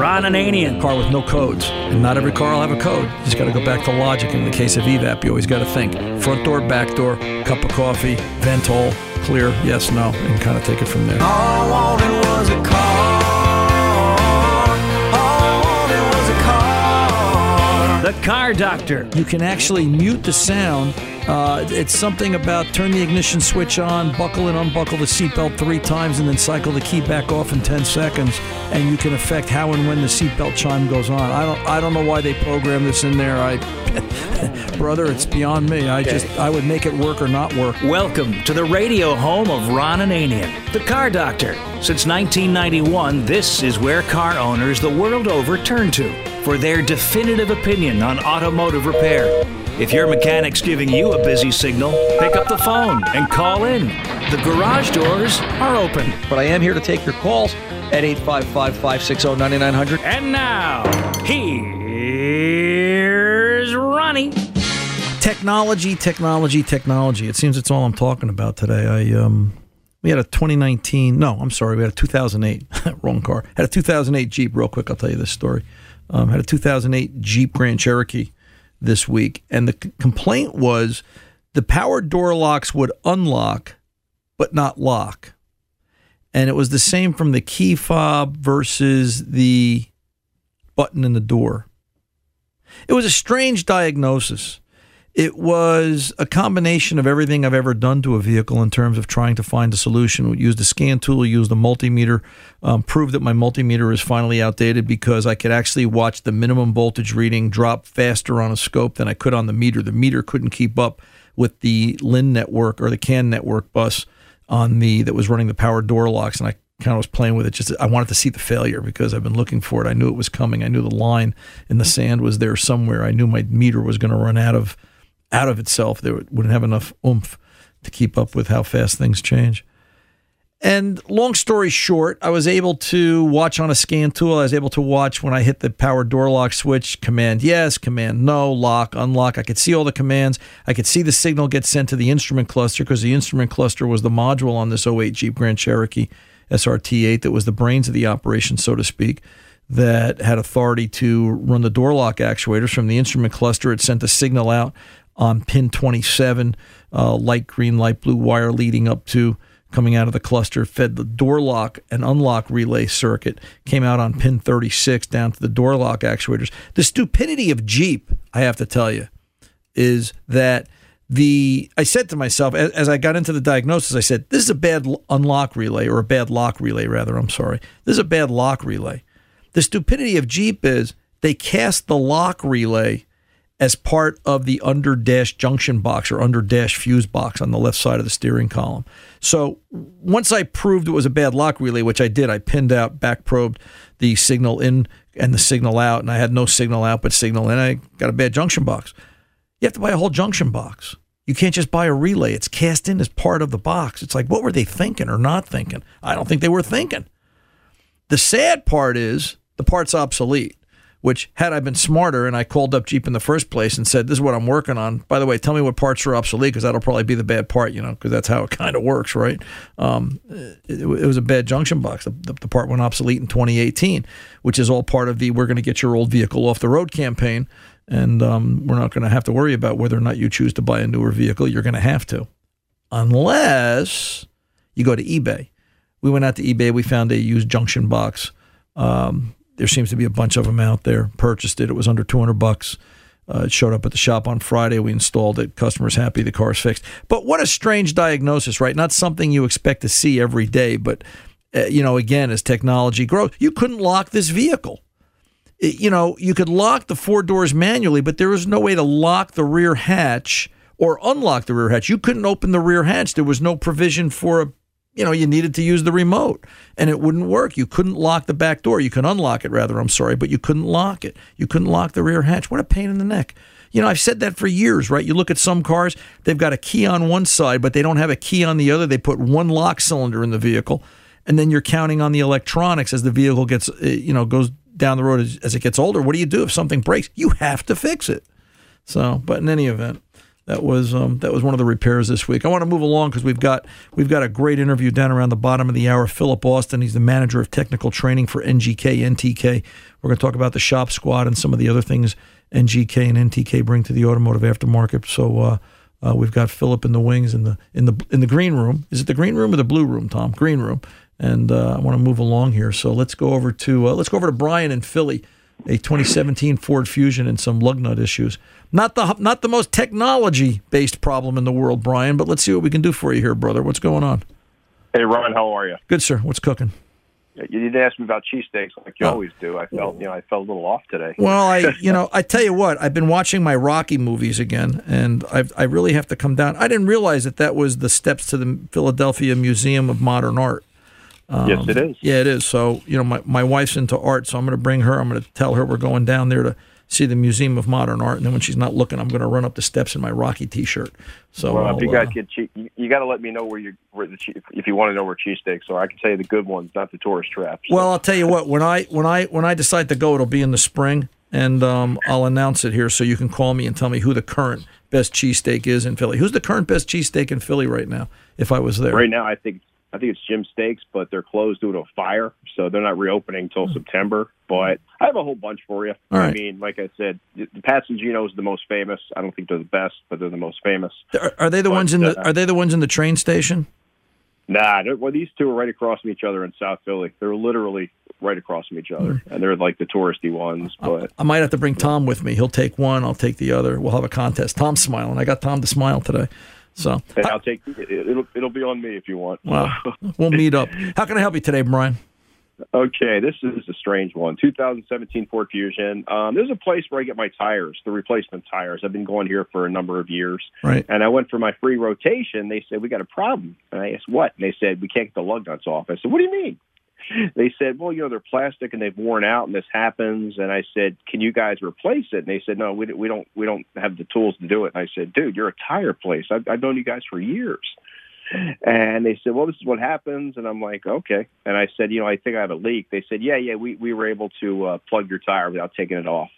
Ron Ananian. Car with no codes. And not every car will have a code. You just got to go back to logic. In the case of EVAP, you always got to think front door, back door, cup of coffee, vent hole, clear, yes, no, and kind of take it from there. All I wanted was a car. All I wanted was a car. The Car Doctor. You can actually mute the sound. Uh, it's something about turn the ignition switch on, buckle and unbuckle the seatbelt three times, and then cycle the key back off in 10 seconds, and you can affect how and when the seatbelt chime goes on. I don't, I don't know why they programmed this in there. I, brother, it's beyond me. I just, I would make it work or not work. Welcome to the radio home of Ron Ananian, the Car Doctor. Since 1991, this is where car owners the world over turn to for their definitive opinion on automotive repair. If your mechanic's giving you a busy signal, pick up the phone and call in. The garage doors are open. But I am here to take your calls at 855 560 9900. And now, here's Ronnie. Technology, technology, technology. It seems it's all I'm talking about today. I um we had a 2019, no, I'm sorry, we had a 2008, wrong car. Had a 2008 Jeep, real quick, I'll tell you this story. Um, had a 2008 Jeep Grand Cherokee this week, and the c- complaint was the power door locks would unlock, but not lock. And it was the same from the key fob versus the button in the door. It was a strange diagnosis. It was a combination of everything I've ever done to a vehicle in terms of trying to find a solution. We used a scan tool, used a multimeter, um, proved that my multimeter is finally outdated because I could actually watch the minimum voltage reading drop faster on a scope than I could on the meter. The meter couldn't keep up with the LIN network or the CAN network bus on the that was running the power door locks, and I kind of was playing with it. Just I wanted to see the failure because I've been looking for it. I knew it was coming. I knew the line in the sand was there somewhere. I knew my meter was going to run out of out of itself. There wouldn't have enough oomph to keep up with how fast things change. And long story short, I was able to watch on a scan tool. I was able to watch when I hit the power door lock switch, command yes, command no, lock, unlock. I could see all the commands. I could see the signal get sent to the instrument cluster because the instrument cluster was the module on this 08 Jeep Grand Cherokee SRT8 that was the brains of the operation, so to speak, that had authority to run the door lock actuators from the instrument cluster. It sent a signal out on pin 27, uh, light green, light blue wire leading up to coming out of the cluster, fed the door lock and unlock relay circuit, came out on pin 36 down to the door lock actuators. The stupidity of Jeep, I have to tell you, is that the I said to myself as, as I got into the diagnosis, I said, "This is a bad unlock relay, or a bad lock relay, rather. I'm sorry. This is a bad lock relay." The stupidity of Jeep is they cast the lock relay as part of the under dash junction box or under dash fuse box on the left side of the steering column. So once I proved it was a bad lock relay, which I did, I pinned out, back probed the signal in and the signal out, and I had no signal out but signal in. I got a bad junction box. You have to buy a whole junction box. You can't just buy a relay. It's cast in as part of the box. It's like, what were they thinking or not thinking? I don't think they were thinking. The sad part is the part's obsolete, which had I been smarter and I called up Jeep in the first place and said, this is what I'm working on. By the way, tell me what parts are obsolete because that'll probably be the bad part, you know, because that's how it kind of works, right? Um, it, it was a bad junction box. The, the, the part went obsolete in 2018, which is all part of the we're going to get your old vehicle off the road campaign. And um, we're not going to have to worry about whether or not you choose to buy a newer vehicle. You're going to have to, unless you go to eBay. We went out to eBay. We found a used junction box. Um, there seems to be a bunch of them out there. Purchased it. It was under 200 bucks. Uh, it showed up at the shop on Friday. We installed it. Customers happy. The car's fixed. But what a strange diagnosis, right? Not something you expect to see every day. But uh, you know, again, as technology grows, you couldn't lock this vehicle. It- you know, you could lock the four doors manually, but there was no way to lock the rear hatch or unlock the rear hatch. You couldn't open the rear hatch. There was no provision for a you know, you needed to use the remote and it wouldn't work. You couldn't lock the back door. You can unlock it, rather, I'm sorry, but you couldn't lock it. You couldn't lock the rear hatch. What a pain in the neck. You know, I've said that for years, right? You look at some cars, they've got a key on one side, but they don't have a key on the other. They put one lock cylinder in the vehicle, and then you're counting on the electronics as the vehicle gets, uh, you know, goes down the road as, as it gets older. What do you do if something breaks? You have to fix it. So, but in any event, that was um, that was one of the repairs this week. I want to move along because we've got we've got a great interview down around the bottom of the hour. Philip Austin, he's the manager of technical training for NGK NTK. We're going to talk about the shop squad and some of the other things NGK and NTK bring to the automotive aftermarket. So uh, uh, we've got Philip in the wings in the in the in the green room. Is it the green room or the blue room, Tom? Green room. And uh, I want to move along here. So let's go over to uh, let's go over to Brian in Philly, a 2017 Ford Fusion and some lug nut issues. Not the not the most technology based problem in the world, Brian. But let's see what we can do for you here, brother. What's going on? Hey, Ron, how are you? Good, sir. What's cooking? You didn't ask me about cheesesteaks like you Oh. always do. I felt, you know, I felt a little off today. Well, I, you know, I tell you what, I've been watching my Rocky movies again, and I, I really have to come down. I didn't realize that that was the steps to the Philadelphia Museum of Modern Art. yes, it um, is. Yeah, it is. So, you know, my, my wife's into art, so I'm going to bring her. I'm going to tell her we're going down there to see the Museum of Modern Art, and then when she's not looking, I'm going to run up the steps in my Rocky T-shirt. So, Well, if you guys uh, get cheese, you, you got to let me know where you where the if you want to know where cheesesteaks are. I can tell you the good ones, not the tourist traps. Well, I'll tell you what. When I when I when I decide to go, it'll be in the spring, and um, I'll announce it here so you can call me and tell me who the current best cheesesteak is in Philly. Who's the current best cheesesteak in Philly right now? If I was there, right now, I think I think it's Jim's Steaks, but they're closed due to a fire, so they're not reopening until September. But I have a whole bunch for you. All I right. mean, like I said, the Pat's and Geno's is the most famous. I don't think they're the best, but they're the most famous. are, are they the But, ones in the uh, Are they the ones in the train station? Nah, they're- well, these two are right across from each other in South Philly. They're literally right across from each other, Hmm. and they're like the touristy ones. But I might have to bring Tom with me. He'll take one. I'll take the other. We'll have a contest. Tom's smiling. I got Tom to smile today. So, and I'll take it- it'll it'll be on me if you want. wow, we'll meet up. How can I help you today, Brian? Okay, this is a strange one. 2017 Ford Fusion. Um, there's a place where I get my tires, the replacement tires. I've been going here for a number of years. Right. And I went for my free rotation. They said, We got a problem. And I asked, What? And they said, We can't get the lug nuts off. I said, What do you mean? They said, Well, you know, they're plastic and they've worn out and this happens. And I said, Can you guys replace it? And they said, No, we, we don't we don't have the tools to do it. And I said, Dude, you're a tire place. I've, I've known you guys for years. And they said, "Well, this is what happens." And I'm like, "Okay." And I said, "You know, I think I have a leak." They said, "Yeah, yeah, we we were able to uh, plug your tire without taking it off.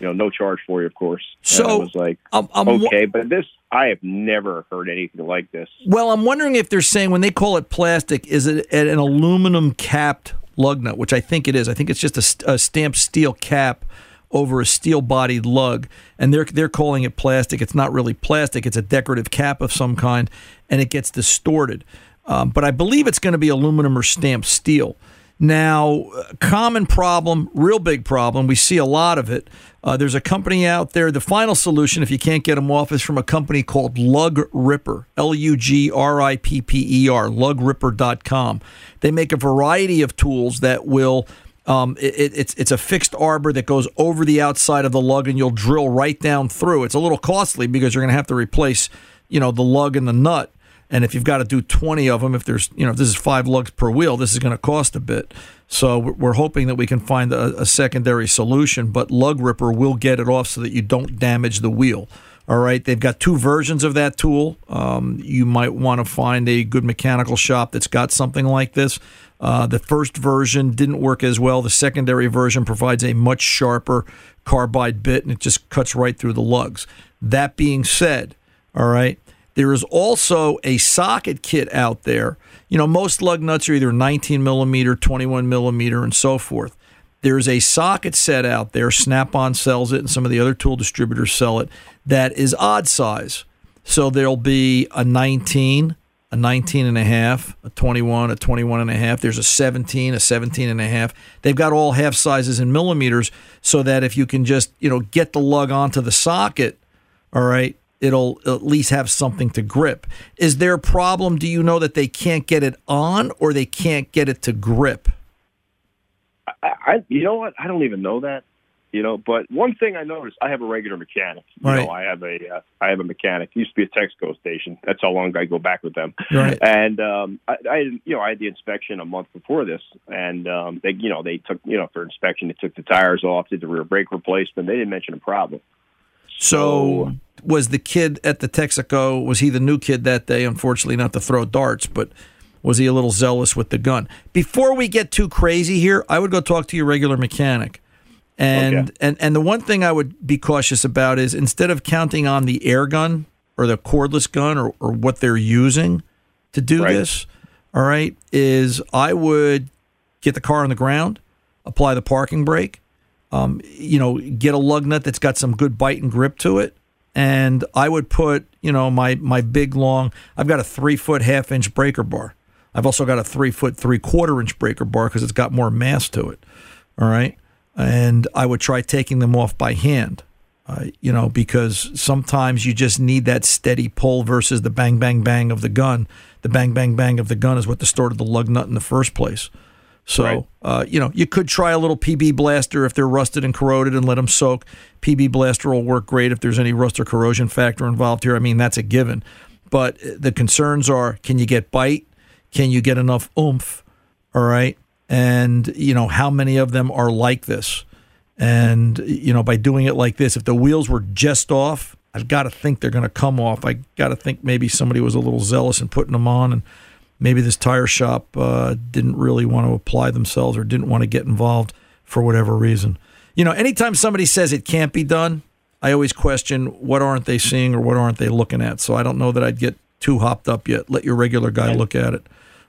You know, no charge for you, of course." And I was like, I'm, I'm "Okay," but this I have never heard anything like this. Well, I'm wondering if they're saying when they call it plastic, is it an aluminum capped lug nut, which I think it is. I think it's just a, a stamped steel cap over a steel bodied lug, and they're they're calling it plastic. It's not really plastic; it's a decorative cap of some kind, and it gets distorted. Um, but I believe it's going to be aluminum or stamped steel. Now, common problem, real big problem. We see a lot of it. Uh, there's a company out there. The final solution, if you can't get them off, is from a company called Lug Ripper, L U G R I P P E R, lugripper.com. They make a variety of tools that will. Um, it, it's it's a fixed arbor that goes over the outside of the lug, and you'll drill right down through. It's a little costly because you're going to have to replace, you know, the lug and the nut. And if you've got to do 20 of them, if there's, you know, if this is five lugs per wheel, this is going to cost a bit. So we're hoping that we can find a, a, secondary solution, but Lug Ripper will get it off so that you don't damage the wheel. All right. They've got two versions of that tool. Um, you might want to find a good mechanical shop that's got something like this. Uh, the first version didn't work as well. The secondary version provides a much sharper carbide bit and it just cuts right through the lugs. That being said, all right, there is also a socket kit out there. You know, most lug nuts are either 19 millimeter, 21 millimeter, and so forth. There's a socket set out there. Snap on sells it, and some of the other tool distributors sell it that is odd size. So there'll be a 19, a 19 and a half, a 21, a 21 and a half. There's a 17, a 17 and a half. They've got all half sizes in millimeters so that if you can just, you know, get the lug onto the socket, all right, it'll at least have something to grip. Is there a problem? Do you know that they can't get it on or they can't get it to grip? I, I you know what? I don't even know that. You know, but one thing I noticed, I have a regular mechanic. You right. know, I have a uh, I have a mechanic. It used to be a Texaco station. That's how long I go back with them. Right. And um, I, I, you know, I had the inspection a month before this, and um, they, you know, they took, you know, for inspection, they took the tires off, did the rear brake replacement. They didn't mention a problem. So, was the kid at the Texaco? Was he the new kid that day? Unfortunately, not to throw darts, but was he a little zealous with the gun? Before we get too crazy here, I would go talk to your regular mechanic. And Okay. and and the one thing I would be cautious about is instead of counting on the air gun or the cordless gun or, or what they're using to do Right. this, all right, is I would get the car on the ground, apply the parking brake, um, you know, get a lug nut that's got some good bite and grip to it. And I would put, you know, my my big long. I've got a three foot half inch breaker bar. I've also got a three foot three quarter inch breaker bar because it's got more mass to it. All right, and I would try taking them off by hand. Uh, you know, because sometimes you just need that steady pull versus the bang bang bang of the gun. The bang bang bang of the gun is what distorted the lug nut in the first place. So, Right. uh, you know, you could try a little PB blaster if they're rusted and corroded and let them soak. PB blaster will work great if there's any rust or corrosion factor involved here. I mean, that's a given. But uh, the concerns are can you get bite? Can you get enough oomph? All right. And, you know, how many of them are like this? And, you know, by doing it like this, if the wheels were just off, I've got to think they're going to come off. I got to think maybe somebody was a little zealous in putting them on and maybe this tire shop uh, didn't really want to apply themselves or didn't want to get involved for whatever reason. You know, anytime somebody says it can't be done, I always question what aren't they seeing or what aren't they looking at. So I don't know that I'd get too hopped up yet. Let your regular guy look at it.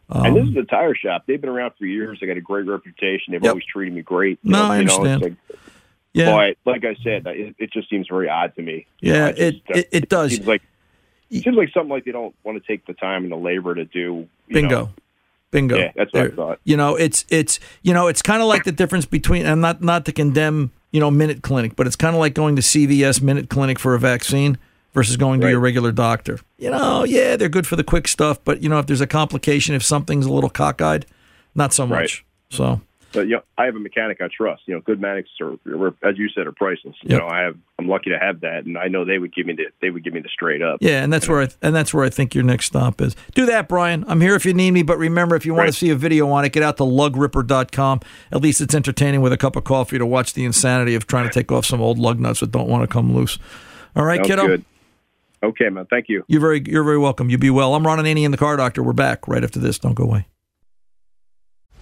and this is a tire shop. They've been around for years. They got a great reputation. They've Yep. always treated me great. You No, know, I you know, understand. like- Yeah, But like I said, it, it just seems very odd to me. You know, yeah, it, it it does. seems like it seems like something like they don't want to take the time and the labor to do. Bingo. know. Bingo. Yeah, that's what I thought. You know, it's it's you know, it's kind of like the difference between and not not to condemn, you know, Minute Clinic, but it's kind of like going to CVS Minute Clinic for a vaccine versus going to Right. your regular doctor. You know, yeah, they're good for the quick stuff, but you know, if there's a complication, if something's a little cockeyed, not so much. Right. So, But you know, I have a mechanic I trust. You know, good mechanics are, as you said, are priceless. Yep. You know, I have I'm lucky to have that, and I know they would give me the they would give me the straight up. yeah, and that's where I, and that's where I think your next stop is. Do that, Brian. I'm here if you need me, but remember if you want Right. to see a video on it, get out to lugripper.com. At least it's entertaining with a cup of coffee to watch the insanity of trying to take off some old lug nuts that don't want to come loose. All right, Sounds kiddo. good. Okay, man. Thank you. You're very you're very welcome. You be well. I'm Ron Ananian, the car doctor. We're back right after this. Don't go away.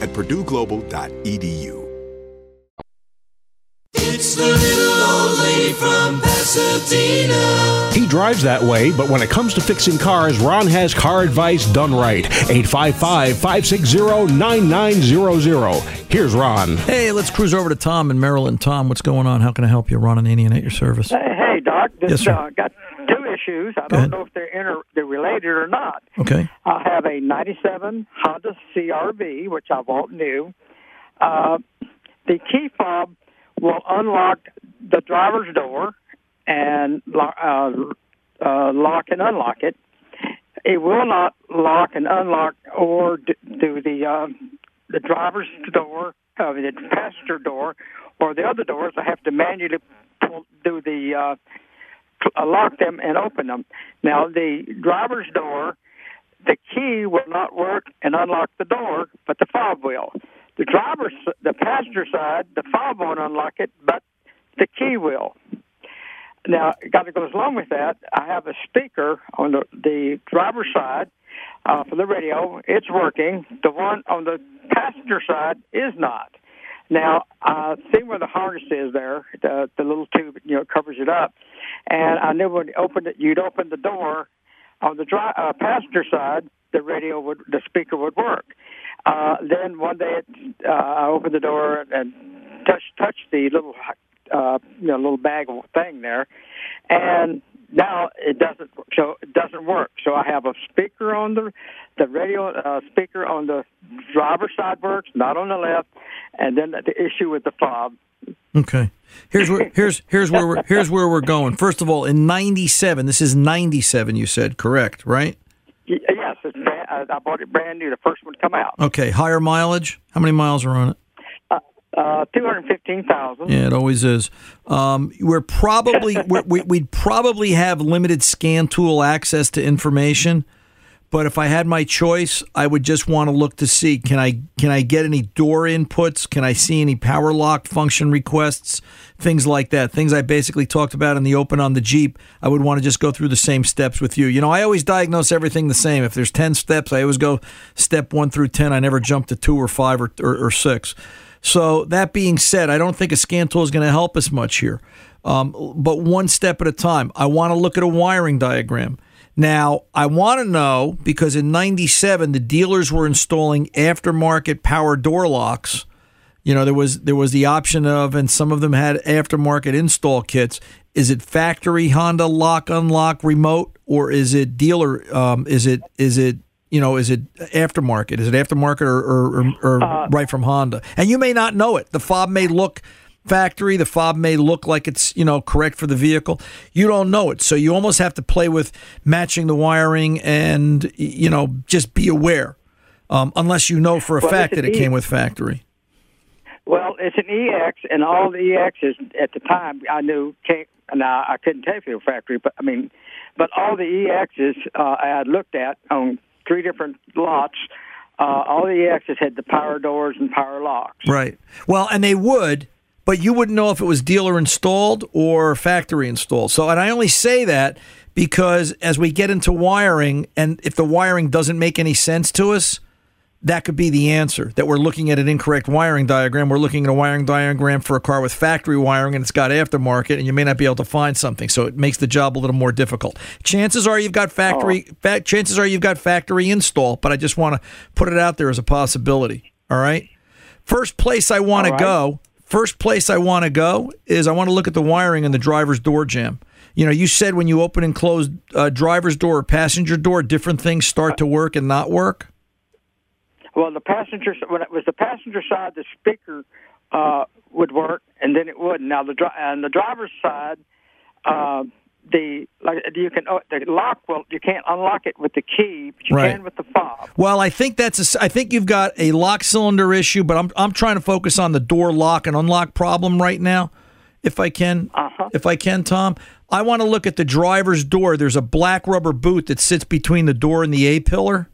at purdueglobal.edu. It's the little old lady from Pasadena. He drives that way, but when it comes to fixing cars, Ron has car advice done right. 855 560 9900. Here's Ron. Hey, let's cruise over to Tom in Maryland. Tom, what's going on? How can I help you? Ron Ananian at your service. Hey, hey, Doc. This, Yes, sir. uh, got two issues. I don't know if they're inter- they're related or not. Okay. I have a '97 Honda CRV, which I bought new. Uh, the key fob will unlock the driver's door and lo- uh, uh, lock and unlock it. It will not lock and unlock or d- do the uh, the driver's door, uh, the passenger door, or the other doors. I have to manually pull, do the uh, lock them and open them. Now the driver's door, the key will not work and unlock the door, but the fob will. The driver's, the passenger side, the fob won't unlock it, but the key will. Now, got to goes along with that. I have a speaker on the the driver's side uh, for the radio. It's working. The one on the passenger side is not. Now, uh, see where the harness is there, the, the little tube, you know, covers it up. And I knew when you opened it, you'd open the door on the dri- uh, passenger side, the radio would, the speaker would work. Uh, then one day, it, uh, I opened the door and touched touched the little, uh, you know, little bag thing there, and now it doesn't so it doesn't work. So I have a speaker on the the radio uh, speaker on the driver's side works, not on the left, and then the issue with the fob. Okay. Here's where here's here's where we're here's where we're going. First of all, in '97, this is '97. You said correct, right? Yes, brand, uh, I bought it brand new. The first one to come out. Okay. Higher mileage. How many miles are on it? Uh, Two hundred fifteen thousand. Yeah, it always is. Um, we're probably we're, we, we'd probably have limited scan tool access to information, but if I had my choice, I would just want to look to see can I can I get any door inputs? Can I see any power lock function requests? Things like that. Things I basically talked about in the open on the Jeep. I would want to just go through the same steps with you. You know, I always diagnose everything the same. If there's ten steps, I always go step one through ten. I never jump to two or five or, or, or six. So that being said, I don't think a scan tool is going to help us much here. Um, but one step at a time. I want to look at a wiring diagram. Now, I want to know because in 97 the dealers were installing aftermarket power door locks. You know, there was there was the option of and some of them had aftermarket install kits. Is it factory Honda lock unlock remote or is it dealer um, is it is it you know, is it aftermarket? Is it aftermarket or, or, or, or Uh, right from Honda? And you may not know it. The fob may look factory. The fob may look like it's you know correct for the vehicle. You don't know it, so you almost have to play with matching the wiring and you know just be aware. Um, unless you know for a Well, fact that it E- came with factory. Well, it's an EX, and all the EXs at the time I knew came. Now I couldn't tell you if they were factory, but I mean, but all the EXs uh, I had looked at on three different lots. Uh, all the EXs had the power doors and power locks. Right. Well, and they would, but you wouldn't know if it was dealer installed or factory installed. So, and I only say that because as we get into wiring, and if the wiring doesn't make any sense to us, that could be the answer that we're looking at an incorrect wiring diagram. We're looking at a wiring diagram for a car with factory wiring and it's got aftermarket, and you may not be able to find something. So it makes the job a little more difficult. Chances are you've got factory. Fa- chances are you've got factory install, but I just want to put it out there as a possibility. All right. First place I want to go. First place I want to go is I want to look at the wiring in the driver's door jamb. You know, you said when you open and close uh, driver's door or passenger door, different things start to work and not work. Well, the passenger when it was the passenger side, the speaker uh, would work, and then it wouldn't. Now the dri- and the driver's side, uh, the like you can oh, the lock. Well, you can't unlock it with the key, but you Right. can with the fob. Well, I think that's a s I think you've got a lock cylinder issue, but I'm I'm trying to focus on the door lock and unlock problem right now, if I can. Uh-huh. If I can, Tom, I want to look at the driver's door. There's a black rubber boot that sits between the door and the A pillar.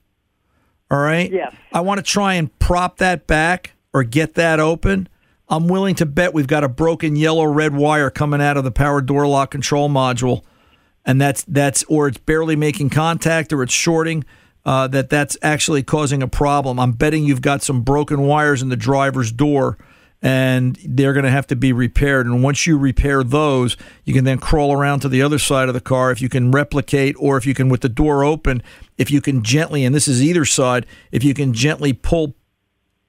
All right. Yes. I want to try and prop that back or get that open. I'm willing to bet we've got a broken yellow red wire coming out of the power door lock control module and that's that's or it's barely making contact or it's shorting uh, that that's actually causing a problem i'm betting you've got some broken wires in the driver's door and they're going to have to be repaired and once you repair those you can then crawl around to the other side of the car if you can replicate or if you can with the door open if you can gently and this is either side if you can gently pull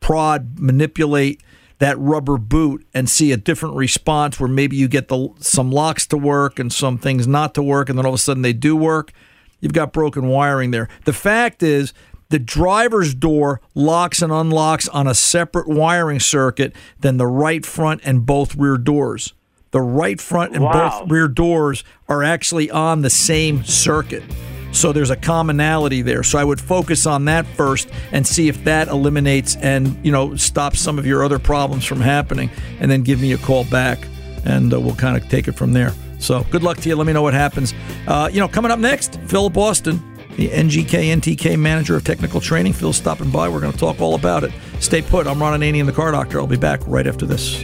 prod, manipulate that rubber boot and see a different response where maybe you get the some locks to work and some things not to work and then all of a sudden they do work. You've got broken wiring there. The fact is the driver's door locks and unlocks on a separate wiring circuit than the right front and both rear doors. The right front and Wow. both rear doors are actually on the same circuit. So there's a commonality there. So I would focus on that first and see if that eliminates and you know stops some of your other problems from happening, and then give me a call back, and uh, we'll kind of take it from there. So good luck to you. Let me know what happens. Uh, you know, coming up next, Philip Austin, the NGK NTK manager of technical training. Phil's stopping by. We're going to talk all about it. Stay put. I'm Ron Ananian, the car doctor. I'll be back right after this.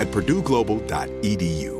at purdueglobal.edu.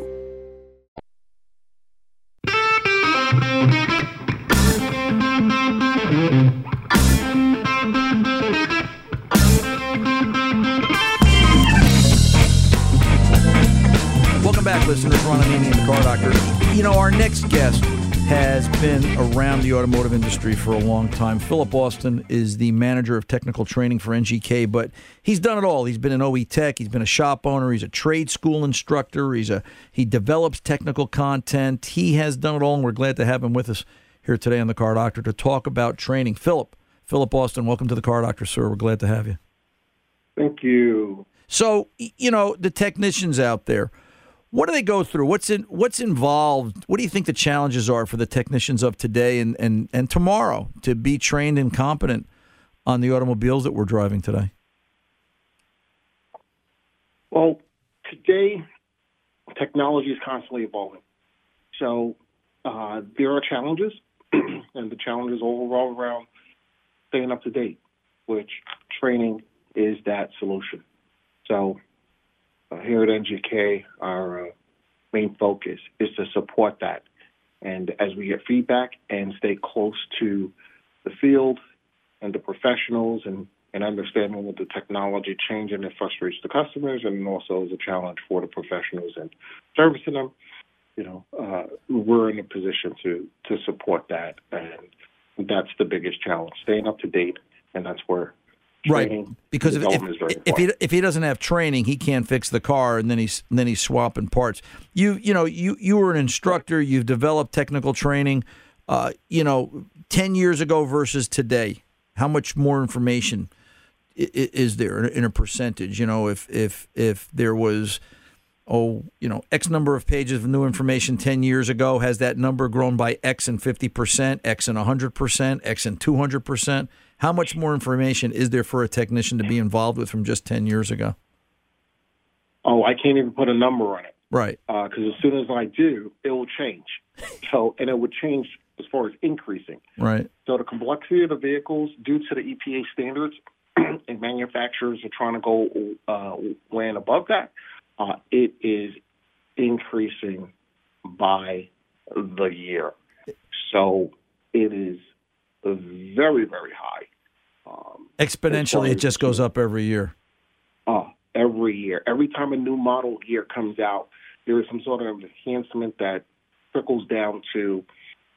Welcome back, listeners. Ron Ananian the Car Doctor. You know, our next guest has been around the automotive industry for a long time. Philip Austin is the manager of technical training for NGK, but he's done it all. He's been an OE tech, he's been a shop owner, he's a trade school instructor, he's a he develops technical content. He has done it all, and we're glad to have him with us here today on the Car Doctor to talk about training. Philip, Philip Austin, welcome to the Car Doctor, sir. We're glad to have you. Thank you. So, you know, the technicians out there, what do they go through? What's in what's involved? What do you think the challenges are for the technicians of today and, and, and tomorrow to be trained and competent on the automobiles that we're driving today? Well, today, technology is constantly evolving. So uh, there are challenges, and the challenges all revolve around staying up to date, which training is that solution. So uh, here at NGK, our uh, main focus is to support that. And as we get feedback and stay close to the field and the professionals and, and understanding what the technology change and it frustrates the customers and also is a challenge for the professionals and servicing them, you know, uh, we're in a position to, to support that. And that's the biggest challenge, staying up to date. And that's where training right because if, if, if he if he doesn't have training he can't fix the car and then he's and then he's swapping parts. You you know you you were an instructor. You've developed technical training. Uh, you know 10 years ago versus today how much more information is there in a percentage? You know if if if there was oh you know x number of pages of new information 10 years ago has that number grown by x and 50% x and 100% x and 200% how much more information is there for a technician to be involved with from just 10 years ago Oh, I can't even put a number on it right because as soon as I do, it will change. So, and it would change as far as increasing. right So, the complexity of the vehicles, due to the EPA standards, and manufacturers are trying to go uh, land above that, uh, it is increasing by the year. So, it is very, very high. Um, exponentially it just goes up every year uh, every year. Every time a new model year comes out, there is some sort of enhancement that trickles down to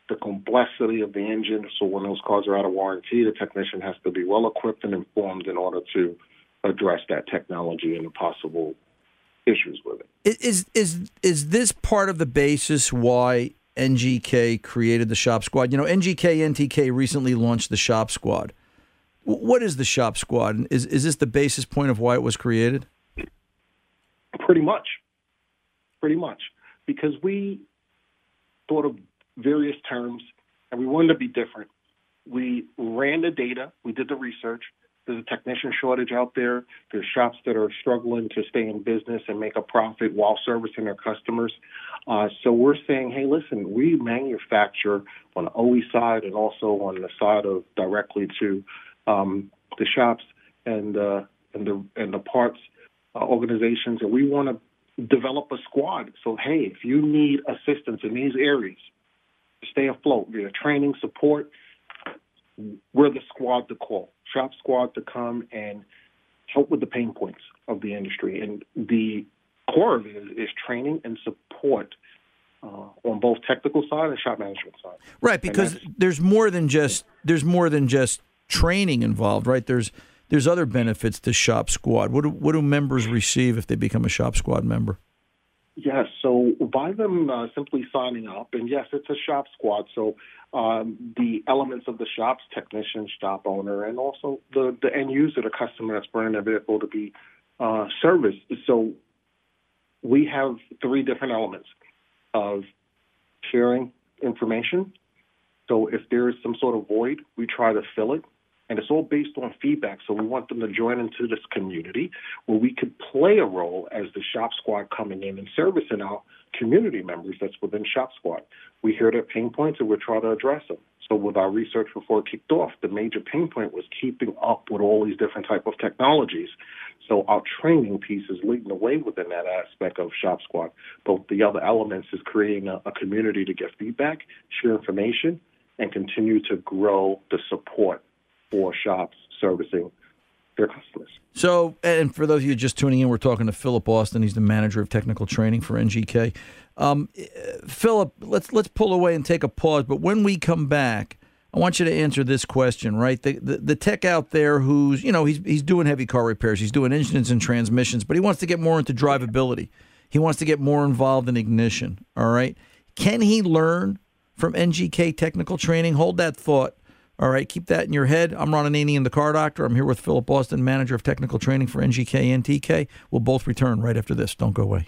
the complexity of the engine. So when those cars are out of warranty, the technician has to be well equipped and informed in order to address that technology and the possible issues with it. Is is is this part of the basis why NGK created the Shop Squad? You know, NGK NTK recently launched the Shop Squad. W- What is the Shop Squad? Is is this the basis point of why it was created? Pretty much. Pretty much. Because we thought of various terms and we wanted to be different. We ran the data, we did the research. There's a technician shortage out there. There's shops that are struggling to stay in business and make a profit while servicing their customers. Uh, so we're saying, hey, listen, we manufacture on the OE side and also on the side of directly to um, the shops and uh, and the and the parts uh, organizations, and we want to develop a squad. So hey, if you need assistance in these areas stay afloat via training, support, we're the squad to call. Shop squad to come and help with the pain points of the industry. And the core of it is, is training and support uh, on both technical side and shop management side. Right, because there's more than just there's more than just training involved, right? There's there's other benefits to Shop Squad. What do, what do members receive if they become a Shop Squad member? Yes, so by them uh, simply signing up, and yes, it's a shop squad. So um, the elements of the shop's technician, shop owner, and also the, the end user, the customer that's bringing their vehicle to be uh, serviced. So we have three different elements of sharing information. So if there is some sort of void, we try to fill it and it's all based on feedback. So we want them to join into this community where we could play a role as the shop squad coming in and servicing our community members that's within shop squad. We hear their pain points and we try to address them. So with our research before it kicked off, the major pain point was keeping up with all these different type of technologies. So our training piece is leading the way within that aspect of Shop Squad. But the other elements is creating a, a community to get feedback, share information, and continue to grow the support for shops servicing their customers. So, and for those of you just tuning in, we're talking to Philip Austin. He's the manager of technical training for NGK. Um, Philip, let's let's pull away and take a pause. But when we come back, I want you to answer this question, right? The, the, the tech out there who's you know he's he's doing heavy car repairs, he's doing engines and transmissions, but he wants to get more into drivability. He wants to get more involved in ignition. All right, can he learn from NGK technical training? Hold that thought. All right, keep that in your head. I'm Ron Ananian, the car doctor. I'm here with Philip Austin, manager of technical training for NGK and NTK. We'll both return right after this. Don't go away.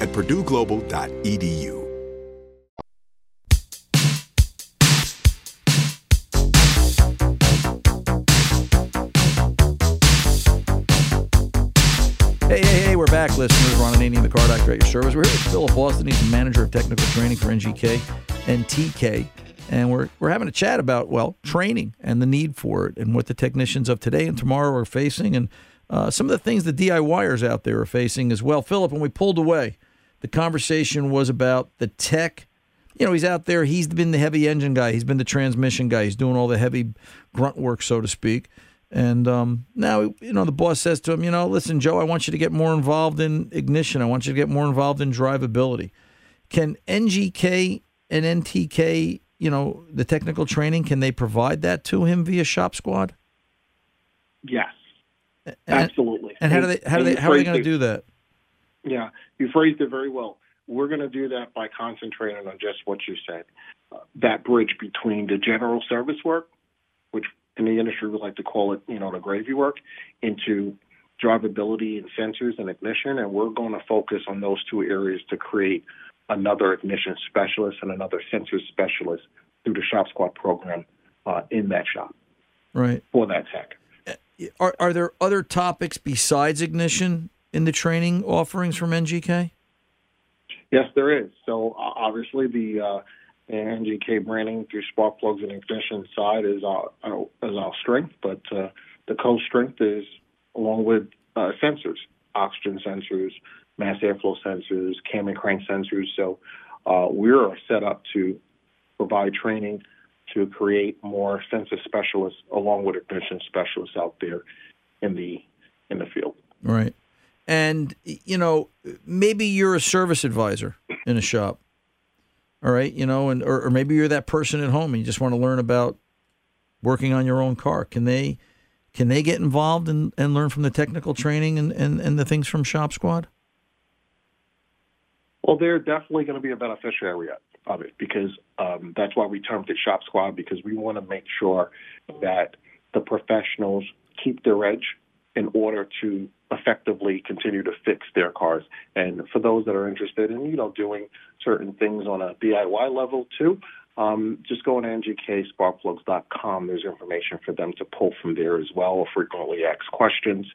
at purdueglobal.edu. Hey, hey, hey, we're back, listeners. Ron Ananian, the car doctor at your service. We're here with Philip Austin. He's the manager of technical training for NGK and NTK. And we're, we're having a chat about, well, training and the need for it and what the technicians of today and tomorrow are facing and uh, some of the things the DIYers out there are facing as well. Philip, when we pulled away, the conversation was about the tech. You know, he's out there. He's been the heavy engine guy. He's been the transmission guy. He's doing all the heavy grunt work, so to speak. And um, now, you know, the boss says to him, you know, listen, Joe, I want you to get more involved in ignition. I want you to get more involved in drivability. Can NGK and NTK, you know, the technical training, can they provide that to him via Shop Squad? Yes, And- absolutely. And how do they how do they how are they going to do that? Yeah, you phrased it very well. We're going to do that by concentrating on just what you said. Uh, that bridge between the general service work, which in the industry we like to call it, you know, the gravy work, into drivability and sensors and ignition. And we're going to focus on those two areas to create another ignition specialist and another sensor specialist through the Shop Squad program uh, in that shop Right. for that tech. Are are there other topics besides ignition in the training offerings from NGK? Yes, there is. So uh, obviously the uh, NGK branding through spark plugs and ignition side is our uh, is our strength, but uh, the co-strength is along with uh, sensors, oxygen sensors, mass airflow sensors, cam and crank sensors. So uh, we're set up to provide training to create more sensor specialists along with ignition specialists out there in the in the field. Right. And you know, maybe you're a service advisor in a shop. All right, you know, and or, or maybe you're that person at home and you just want to learn about working on your own car. Can they can they get involved and, and learn from the technical training and, and, and the things from Shop Squad? Well, they're definitely going to be a beneficiary of it because um, that's why we termed it Shop Squad because we want to make sure that the professionals keep their edge in order to effectively continue to fix their cars. And for those that are interested in, you know, doing certain things on a DIY level too, um, just go on ngksparkplugs.com. There's information for them to pull from there as well, or frequently asked questions.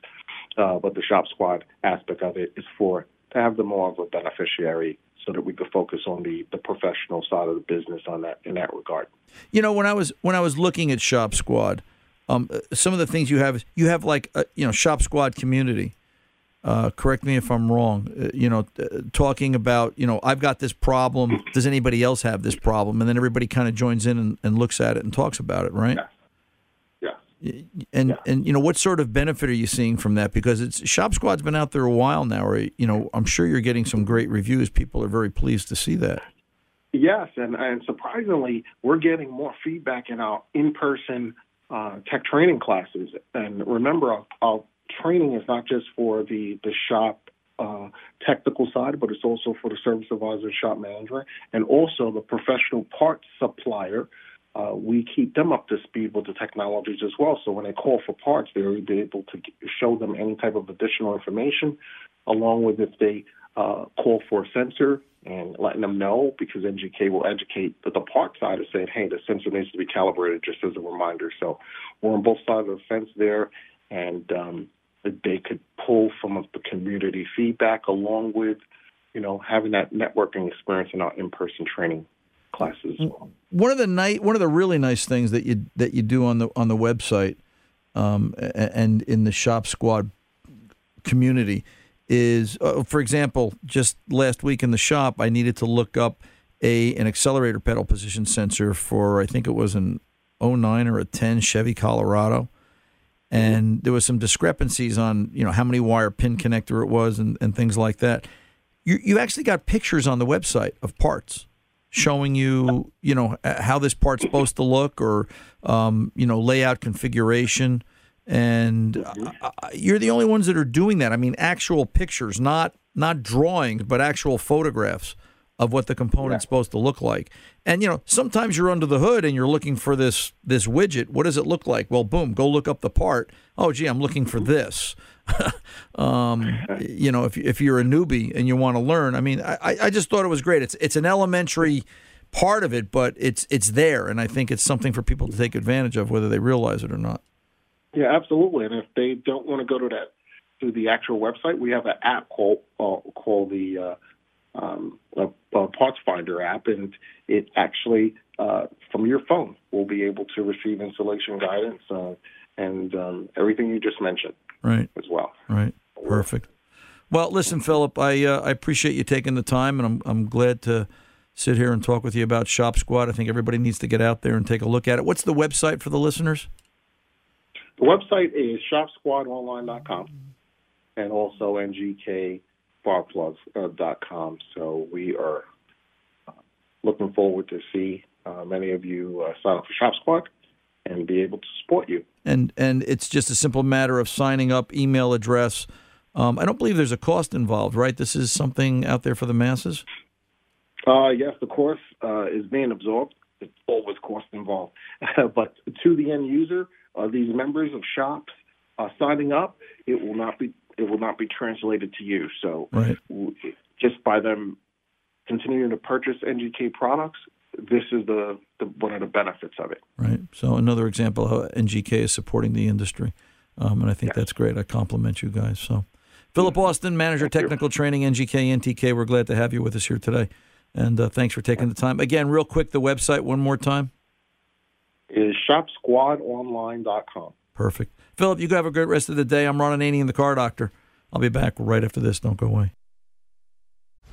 Uh, but the Shop Squad aspect of it is for to have them more of a beneficiary so that we could focus on the, the professional side of the business on that in that regard. You know, when I was when I was looking at Shop Squad, um, uh, some of the things you have you have like a, you know Shop Squad community. Uh, correct me if I'm wrong. Uh, you know, uh, talking about you know I've got this problem. Does anybody else have this problem? And then everybody kind of joins in and, and looks at it and talks about it, right? Yeah. And and you know what sort of benefit are you seeing from that? Because it's Shop Squad's been out there a while now. Or you know, I'm sure you're getting some great reviews. People are very pleased to see that. Yes, and, and surprisingly, we're getting more feedback in our in-person uh, tech training classes. And remember, our, our training is not just for the the shop uh, technical side, but it's also for the service advisor, shop manager, and also the professional parts supplier. Uh, we keep them up to speed with the technologies as well. So when they call for parts, they're able to show them any type of additional information, along with if they uh, call for a sensor and letting them know because NGK will educate the, the part side of saying, hey, the sensor needs to be calibrated just as a reminder. So we're on both sides of the fence there, and um, they could pull from the community feedback along with, you know, having that networking experience in our in-person training classes. One of the night, one of the really nice things that you that you do on the on the website, um, and in the Shop Squad community is, uh, for example, just last week in the shop, I needed to look up a an accelerator pedal position sensor for I think it was an 09 or a 10 Chevy Colorado. And there was some discrepancies on, you know, how many wire pin connector it was and, and things like that. You you actually got pictures on the website of parts showing you, you know, how this part's supposed to look or, um, you know, layout configuration. And uh, you're the only ones that are doing that. I mean, actual pictures, not not drawings, but actual photographs of what the component's supposed to look like. And you know, sometimes you're under the hood and you're looking for this this widget. What does it look like? Well, boom, go look up the part. Oh, gee, I'm looking for this. um, you know, if if you're a newbie and you want to learn, I mean, I, I just thought it was great. It's it's an elementary part of it, but it's it's there, and I think it's something for people to take advantage of, whether they realize it or not. Yeah, absolutely. And if they don't want to go to that to the actual website, we have an app called uh, called the uh, um, a, a Parts Finder app, and it actually uh, from your phone will be able to receive installation guidance uh, and um, everything you just mentioned Right. as well. Right. Perfect. Well, listen, Philip, I uh, I appreciate you taking the time, and I'm I'm glad to sit here and talk with you about Shop Squad. I think everybody needs to get out there and take a look at it. What's the website for the listeners? The website is shopsquadonline.com and also ngksparkplugs.com. So we are uh, looking forward to see uh, many of you uh, sign up for Shop Squad and be able to support you. And and it's just a simple matter of signing up, email address. Um, I don't believe there's a cost involved, right? This is something out there for the masses. Uh, yes, the course uh, is being absorbed. It's always cost involved, but to the end user, uh, these members of shops uh, signing up, it will not be it will not be translated to you. So right. w- just by them continuing to purchase NGK products, this is the, the one of the benefits of it. Right. So another example how NGK is supporting the industry, um, and I think yes. that's great. I compliment you guys. So, Philip Austin, manager Thank technical you. training NGK NTK. We're glad to have you with us here today, and uh, thanks for taking the time. Again, real quick, the website one more time is shopsquadonline.com. Perfect. Philip, you have a great rest of the day. I'm Ron Ananian, the car doctor. I'll be back right after this. Don't go away.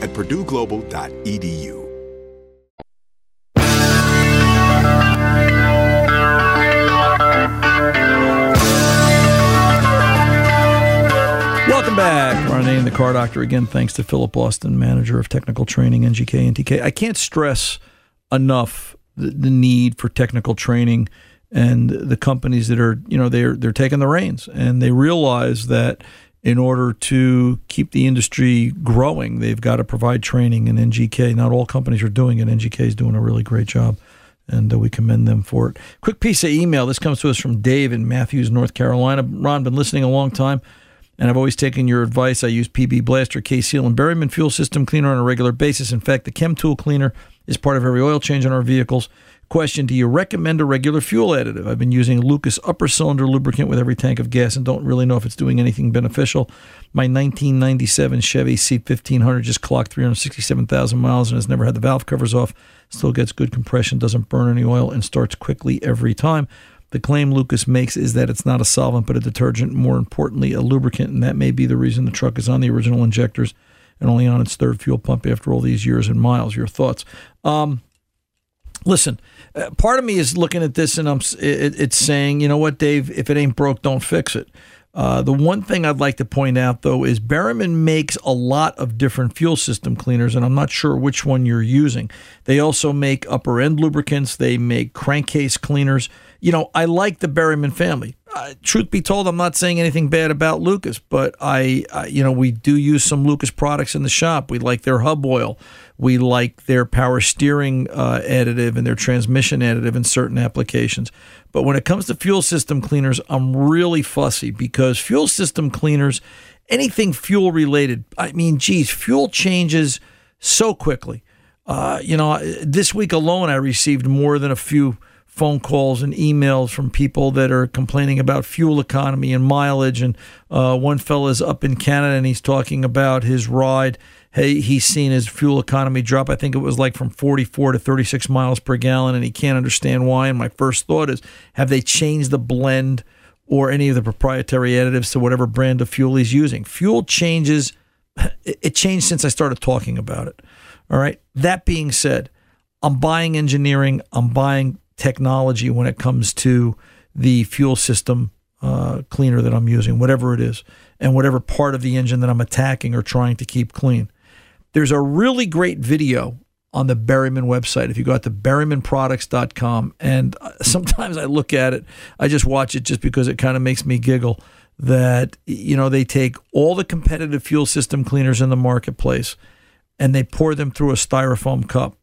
at purdueglobal.edu. Welcome back. Ron Ananian, the car doctor. Again, thanks to Philip Austin, manager of technical training, NGK NTK. I can't stress enough the, the need for technical training and the companies that are, you know, they're they're taking the reins and they realize that in order to keep the industry growing, they've got to provide training. And NGK, not all companies are doing it. NGK is doing a really great job, and uh, we commend them for it. Quick piece of email. This comes to us from Dave in Matthews, North Carolina. Ron, been listening a long time, and I've always taken your advice. I use PB Blaster, K Seal, and Berryman fuel system cleaner on a regular basis. In fact, the Chemtool cleaner is part of every oil change on our vehicles. Question Do you recommend a regular fuel additive? I've been using Lucas upper cylinder lubricant with every tank of gas and don't really know if it's doing anything beneficial. My 1997 Chevy C1500 just clocked 367,000 miles and has never had the valve covers off. Still gets good compression, doesn't burn any oil, and starts quickly every time. The claim Lucas makes is that it's not a solvent but a detergent, more importantly, a lubricant, and that may be the reason the truck is on the original injectors and only on its third fuel pump after all these years and miles. Your thoughts? Um, listen, uh, part of me is looking at this and I'm it, it's saying, you know what, Dave, if it ain't broke, don't fix it. Uh, the one thing I'd like to point out, though, is Berryman makes a lot of different fuel system cleaners, and I'm not sure which one you're using. They also make upper end lubricants, they make crankcase cleaners. You know, I like the Berryman family. Uh, truth be told, I'm not saying anything bad about Lucas, but I, you know, we do use some Lucas products in the shop. We like their hub oil. We like their power steering uh, additive and their transmission additive in certain applications. But when it comes to fuel system cleaners, I'm really fussy because fuel system cleaners, anything fuel related, I mean, geez, fuel changes so quickly. Uh, you know, this week alone, I received more than a few phone calls and emails from people that are complaining about fuel economy and mileage. And uh, one fella's up in Canada and he's talking about his ride. Hey, he's seen his fuel economy drop. I think it was like from 44 to 36 miles per gallon, and he can't understand why. And my first thought is, have they changed the blend or any of the proprietary additives to whatever brand of fuel he's using? Fuel changes. It changed since I started talking about it. All right. That being said, I'm buying engineering. I'm buying technology when it comes to the fuel system uh, cleaner that I'm using, whatever it is, and whatever part of the engine that I'm attacking or trying to keep clean. There's a really great video on the Berryman website. If you go out to berrymanproducts.com, and uh, sometimes I look at it, I just watch it just because it kind of makes me giggle. That you know they take all the competitive fuel system cleaners in the marketplace, and they pour them through a styrofoam cup.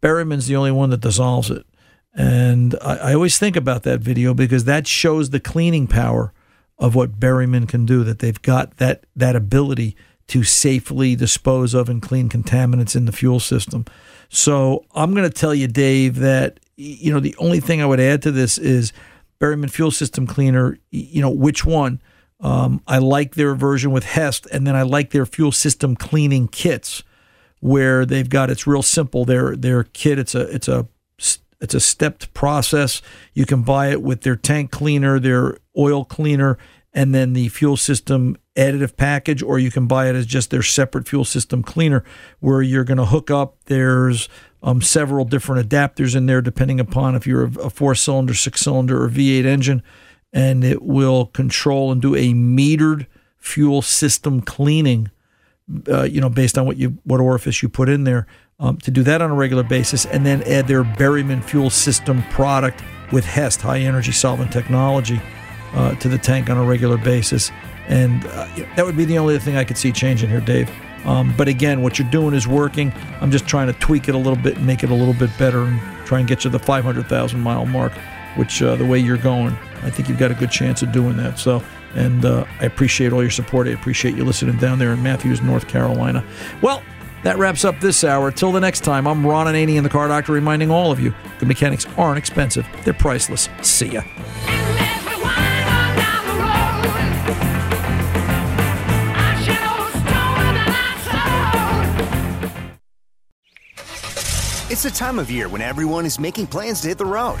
Berryman's the only one that dissolves it. And I, I, always think about that video because that shows the cleaning power of what Berryman can do, that they've got that, that ability to safely dispose of and clean contaminants in the fuel system. So I'm going to tell you, Dave, that, you know, the only thing I would add to this is Berryman Fuel System Cleaner, you know, which one? Um, I like their version with Hest, and then I like their fuel system cleaning kits where they've got it's real simple. Their their kit it's a it's a it's a stepped process. You can buy it with their tank cleaner, their oil cleaner, and then the fuel system additive package, or you can buy it as just their separate fuel system cleaner, where you're going to hook up. There's um, several different adapters in there, depending upon if you're a four cylinder, six cylinder, or V8 engine, and it will control and do a metered fuel system cleaning. Uh, you know, based on what you what orifice you put in there um, to do that on a regular basis, and then add their Berryman fuel system product with Hest high energy solvent technology uh, to the tank on a regular basis. And uh, that would be the only thing I could see changing here, Dave. Um, but again, what you're doing is working. I'm just trying to tweak it a little bit and make it a little bit better and try and get you the 500,000 mile mark, which uh, the way you're going, I think you've got a good chance of doing that. So, and uh, I appreciate all your support. I appreciate you listening down there in Matthews, North Carolina. Well, that wraps up this hour. Till the next time, I'm Ron Ananian the Car Doctor reminding all of you good mechanics aren't expensive, they're priceless. See ya. It's the time of year when everyone is making plans to hit the road.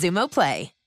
Xumo Play.